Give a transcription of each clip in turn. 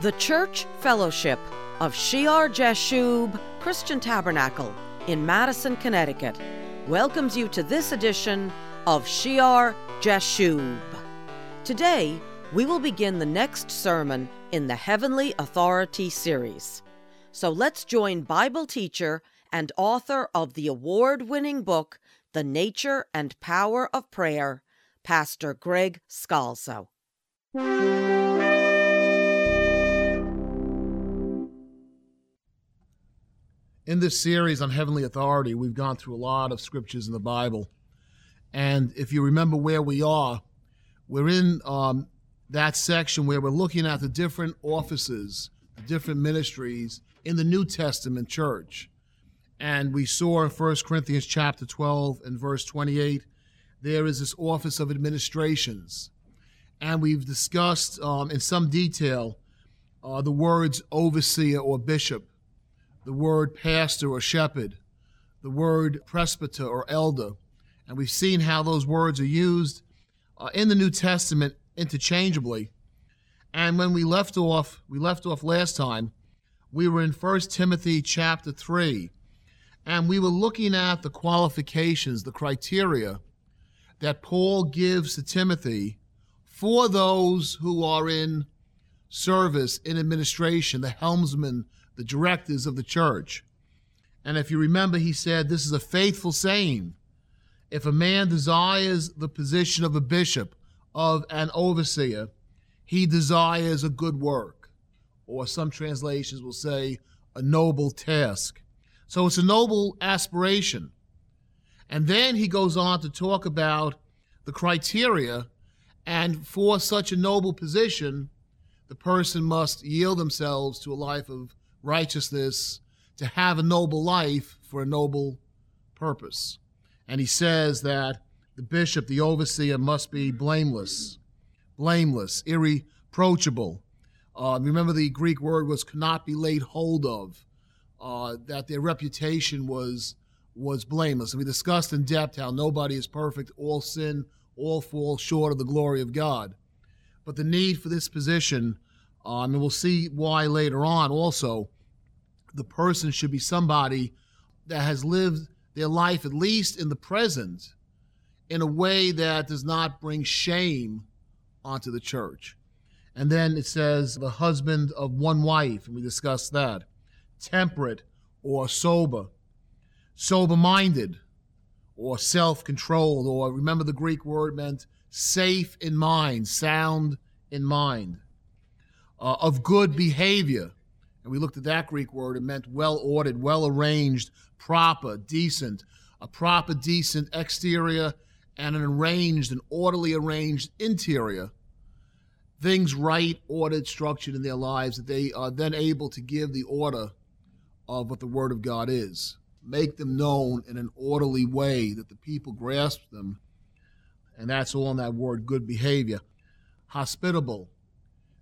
The Church Fellowship of Shear Jashub Christian Tabernacle in Madison, Connecticut welcomes you to this edition of Shear Jashub. Today, we will begin the next sermon in the Heavenly Authority series. So let's join Bible teacher and author of the award winning book, The Nature and Power of Prayer, Pastor Greg Scalzo. In this series on heavenly authority, we've gone through a lot of scriptures in the Bible. And if you remember where we are, we're in um, that section where we're looking at the different offices, the different ministries in the New Testament church. And we saw in 1 Corinthians chapter 12 and verse 28, there is this office of administrations. And we've discussed um, in some detail uh, the words overseer or bishop the word pastor or shepherd, the word presbyter or elder. And we've seen how those words are used uh, in the New Testament interchangeably. And when we left off, we left off last time, we were in 1 Timothy chapter 3, and we were looking at the qualifications, the criteria that Paul gives to Timothy for those who are in service, in administration, the helmsman, the directives of the church. And if you remember, he said, This is a faithful saying. If a man desires the position of a bishop, of an overseer, he desires a good work. Or some translations will say, a noble task. So it's a noble aspiration. And then he goes on to talk about the criteria. And for such a noble position, the person must yield themselves to a life of righteousness, to have a noble life for a noble purpose. And he says that the bishop, the overseer, must be blameless, blameless, irreproachable. Uh, remember, the Greek word was cannot be laid hold of, uh, that their reputation was was blameless. And we discussed in depth how nobody is perfect, all sin, all fall short of the glory of God. But the need for this position um, and we'll see why later on also. The person should be somebody that has lived their life, at least in the present, in a way that does not bring shame onto the church. And then it says the husband of one wife, and we discussed that. Temperate or sober, sober minded or self controlled, or remember the Greek word meant safe in mind, sound in mind uh, of good behavior. And we looked at that Greek word. It meant well ordered, well arranged, proper, decent, a proper, decent exterior and an arranged and orderly arranged interior. Things right, ordered, structured in their lives that they are then able to give the order of what the Word of God is. Make them known in an orderly way that the people grasp them. And that's all in that word, good behavior. Hospitable,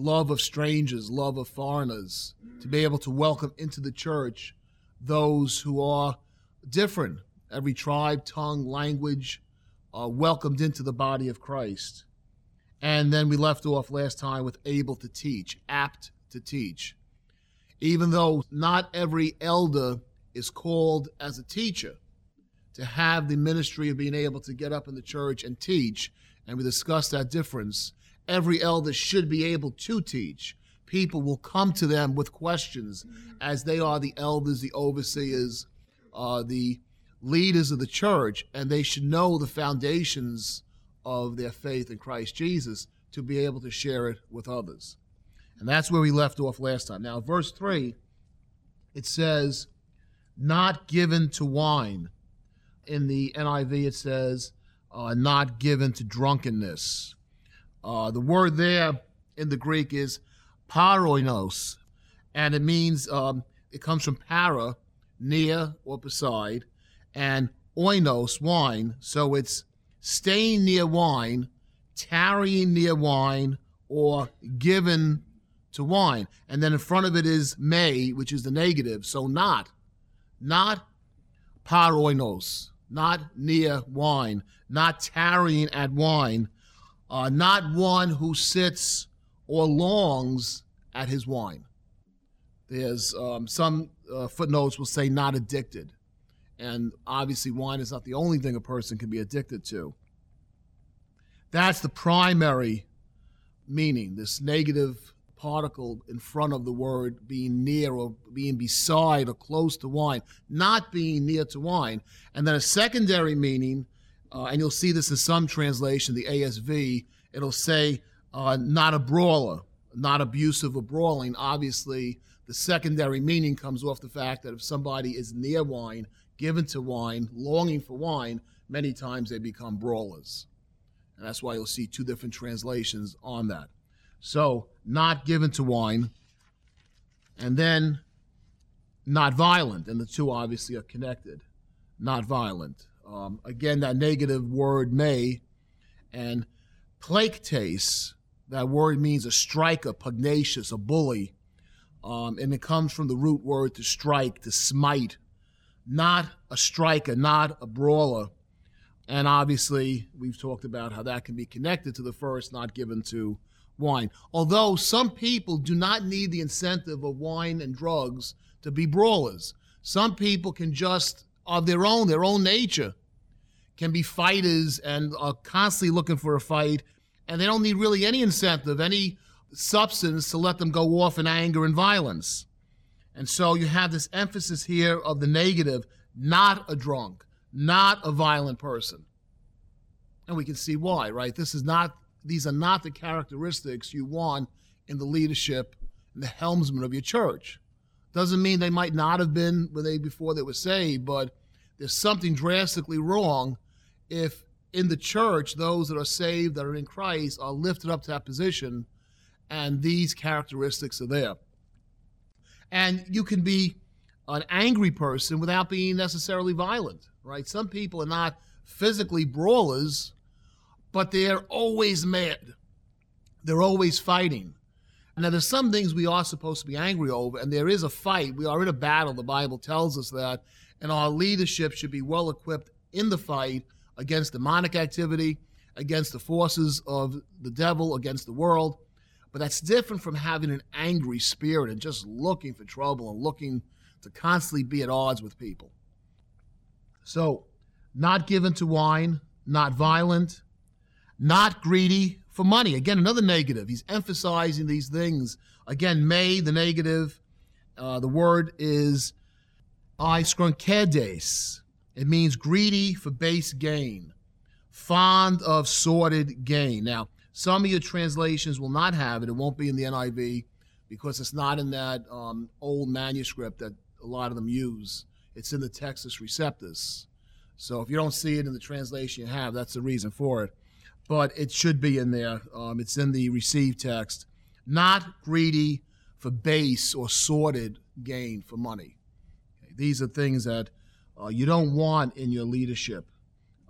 love of strangers, love of foreigners, to be able to welcome into the church those who are different, every tribe, tongue, language, uh, welcomed into the body of Christ. And then we left off last time with able to teach, apt to teach. Even though not every elder is called as a teacher, to have the ministry of being able to get up in the church and teach, and we discussed that difference every elder should be able to teach. People will come to them with questions as they are the elders, the overseers, uh, the leaders of the church, and they should know the foundations of their faith in Christ Jesus to be able to share it with others. And that's where we left off last time. Now, verse 3, it says, not given to wine. In the NIV, it says, uh, not given to drunkenness. Uh, the word there in the Greek is paroinos, and it means um, it comes from para, near or beside, and oinos, wine. So it's staying near wine, tarrying near wine, or given to wine. And then in front of it is may, which is the negative. So not, not paroinos, not near wine, not tarrying at wine, uh, not one who sits or longs at his wine. There's um, some uh, footnotes will say not addicted. And obviously, wine is not the only thing a person can be addicted to. That's the primary meaning, this negative particle in front of the word being near or being beside or close to wine, not being near to wine. And then a secondary meaning, uh, and you'll see this in some translation, the ASV, it'll say uh, not a brawler, not abusive or brawling. Obviously, the secondary meaning comes off the fact that if somebody is near wine, given to wine, longing for wine, many times they become brawlers. And that's why you'll see two different translations on that. So, not given to wine, and then not violent. And the two obviously are connected. Not violent. Um, again, that negative word may, and plektes, that word means a striker, pugnacious, a bully. Um, and it comes from the root word to strike, to smite. Not a striker, not a brawler. And obviously, we've talked about how that can be connected to the first, not given to wine. Although some people do not need the incentive of wine and drugs to be brawlers. Some people can just, of their own, their own nature, can be fighters and are constantly looking for a fight, and they don't need really any incentive, any substance to let them go off in anger and violence. And so you have this emphasis here of the negative, not a drunk, not a violent person. And we can see why, right? This is not these are not the characteristics you want in the leadership and the helmsman of your church. Doesn't mean they might not have been when they before they were saved, but there's something drastically wrong if in the church those that are saved that are in Christ are lifted up to that position and these characteristics are there. And you can be an angry person without being necessarily violent, right? Some people are not physically brawlers, but they're always mad. They're always fighting. Now, there's some things we are supposed to be angry over, and there is a fight. We are in a battle. The Bible tells us that, and our leadership should be well equipped in the fight against demonic activity, against the forces of the devil, against the world. But that's different from having an angry spirit and just looking for trouble and looking to constantly be at odds with people. So, not given to wine, not violent, not greedy for money. Again, another negative. He's emphasizing these things. Again, may, the negative. Uh, the word is aischrokerdes. It means greedy for base gain, fond of sordid gain. Now, some of your translations will not have it. It won't be in the NIV because it's not in that um, old manuscript that a lot of them use. It's in the Textus Receptus. So if you don't see it in the translation you have, that's the reason for it but it should be in there. Um, it's in the received text. Not greedy for base or sordid gain for money. Okay, these are things that uh, you don't want in your leadership.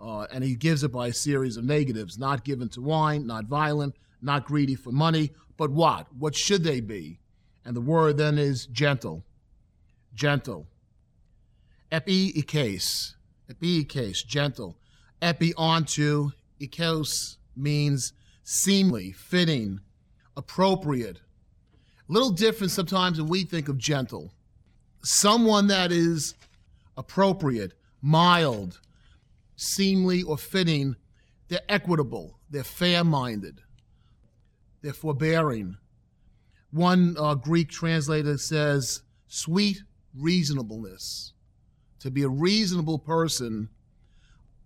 Uh, and he gives it by a series of negatives not given to wine, not violent, not greedy for money, but what? What should they be? And the word then is gentle. Gentle. Epi ikes. Epi ikes, gentle. Epi onto, ikos means seemly, fitting, appropriate. A little different sometimes when we think of gentle. Someone that is appropriate, mild, seemly, or fitting, they're equitable, they're fair minded, they're forbearing. One uh, Greek translator says, sweet reasonableness. To be a reasonable person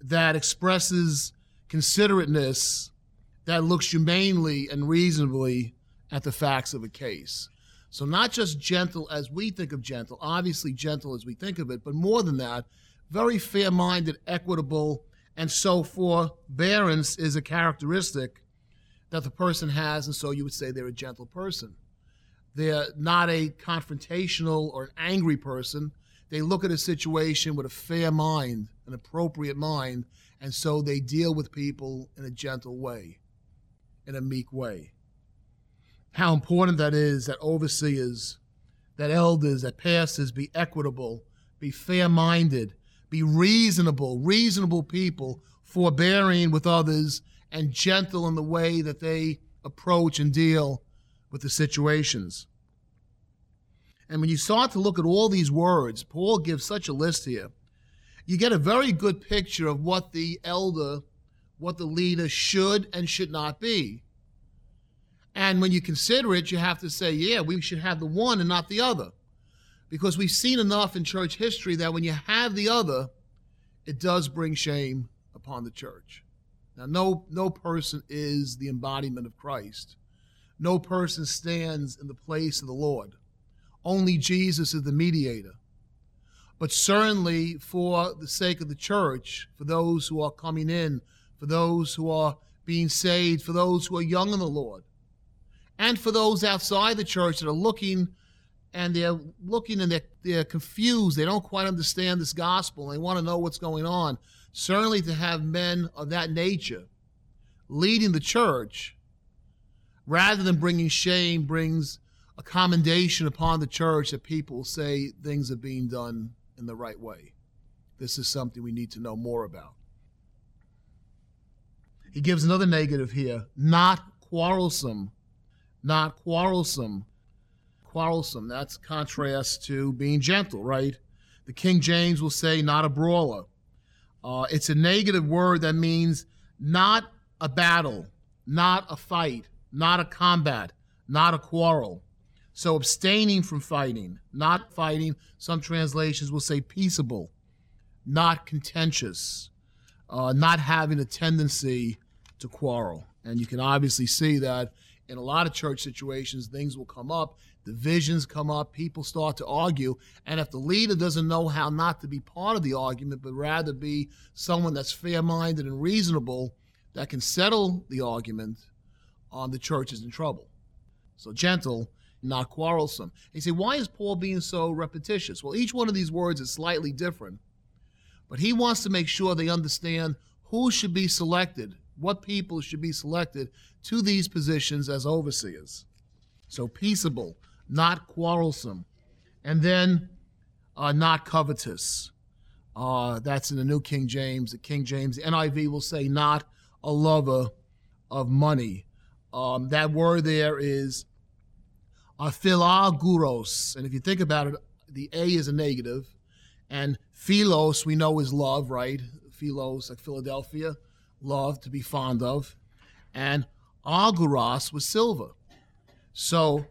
that expresses considerateness that looks humanely and reasonably at the facts of a case. So, not just gentle as we think of gentle, obviously gentle as we think of it, but more than that, very fair minded, equitable, and so forbearance is a characteristic that the person has, and so you would say they're a gentle person. They're not a confrontational or an angry person. They look at a situation with a fair mind, an appropriate mind, and so they deal with people in a gentle way, in a meek way. How important that is that overseers, that elders, that pastors be equitable, be fair minded, be reasonable, reasonable people, forbearing with others, and gentle in the way that they approach and deal with the situations. And when you start to look at all these words, Paul gives such a list here, you get a very good picture of what the elder, what the leader should and should not be. And when you consider it, you have to say, yeah, we should have the one and not the other. Because we've seen enough in church history that when you have the other, it does bring shame upon the church. Now, no, no person is the embodiment of Christ. No person stands in the place of the Lord. Only Jesus is the mediator. But certainly, for the sake of the church, for those who are coming in, for those who are being saved, for those who are young in the Lord, and for those outside the church that are looking and they're looking and they're, they're confused. They don't quite understand this gospel. They want to know what's going on. Certainly, to have men of that nature leading the church rather than bringing shame brings a commendation upon the church that people say things are being done in the right way. This is something we need to know more about. He gives another negative here not quarrelsome. Not quarrelsome. Quarrelsome, that's contrast to being gentle, right? The King James will say not a brawler. Uh, it's a negative word that means not a battle, not a fight, not a combat, not a quarrel. So abstaining from fighting, not fighting. Some translations will say peaceable, not contentious, uh, not having a tendency to quarrel. And you can obviously see that in a lot of church situations, things will come up, divisions come up, people start to argue. And if the leader doesn't know how not to be part of the argument, but rather be someone that's fair minded and reasonable that can settle the argument, um, the church is in trouble. So gentle not quarrelsome. You say, why is Paul being so repetitious? Well, each one of these words is slightly different, but he wants to make sure they understand who should be selected, what people should be selected to these positions as overseers. So, peaceable, not quarrelsome, and then uh, not covetous. Uh, that's in the New King James. The King James, the NIV will say, not a lover of money. Um, that word there is philaguros. And if you think about it, the A is a negative, and philos we know is love, right? Philos, like Philadelphia, love to be fond of, and aguros was silver. So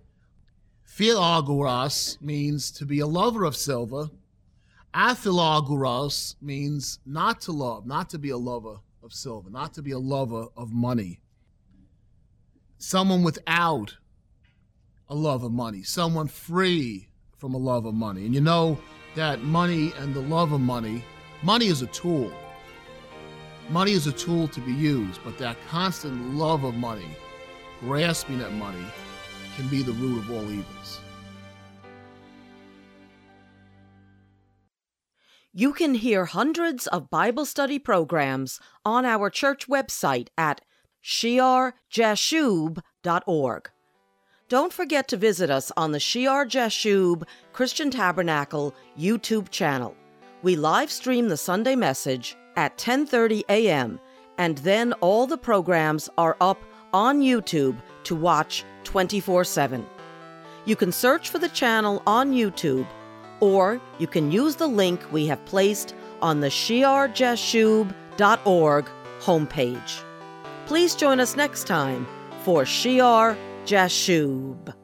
Philaguros means to be a lover of silver. Aphilaguros means not to love, not to be a lover of silver, not to be a lover of money. Someone without a love of money, someone free from a love of money. And you know that money and the love of money, money is a tool. Money is a tool to be used, but that constant love of money, grasping at money, can be the root of all evils. You can hear hundreds of Bible study programs on our church website at shearjashub.org. Don't forget to visit us on the Shear Jashub Christian Tabernacle YouTube channel. We live stream the Sunday message at 10:30 a.m. and then all the programs are up on YouTube to watch 24/7. You can search for the channel on YouTube or you can use the link we have placed on the shearjashub.org homepage. Please join us next time for Shear Jashub.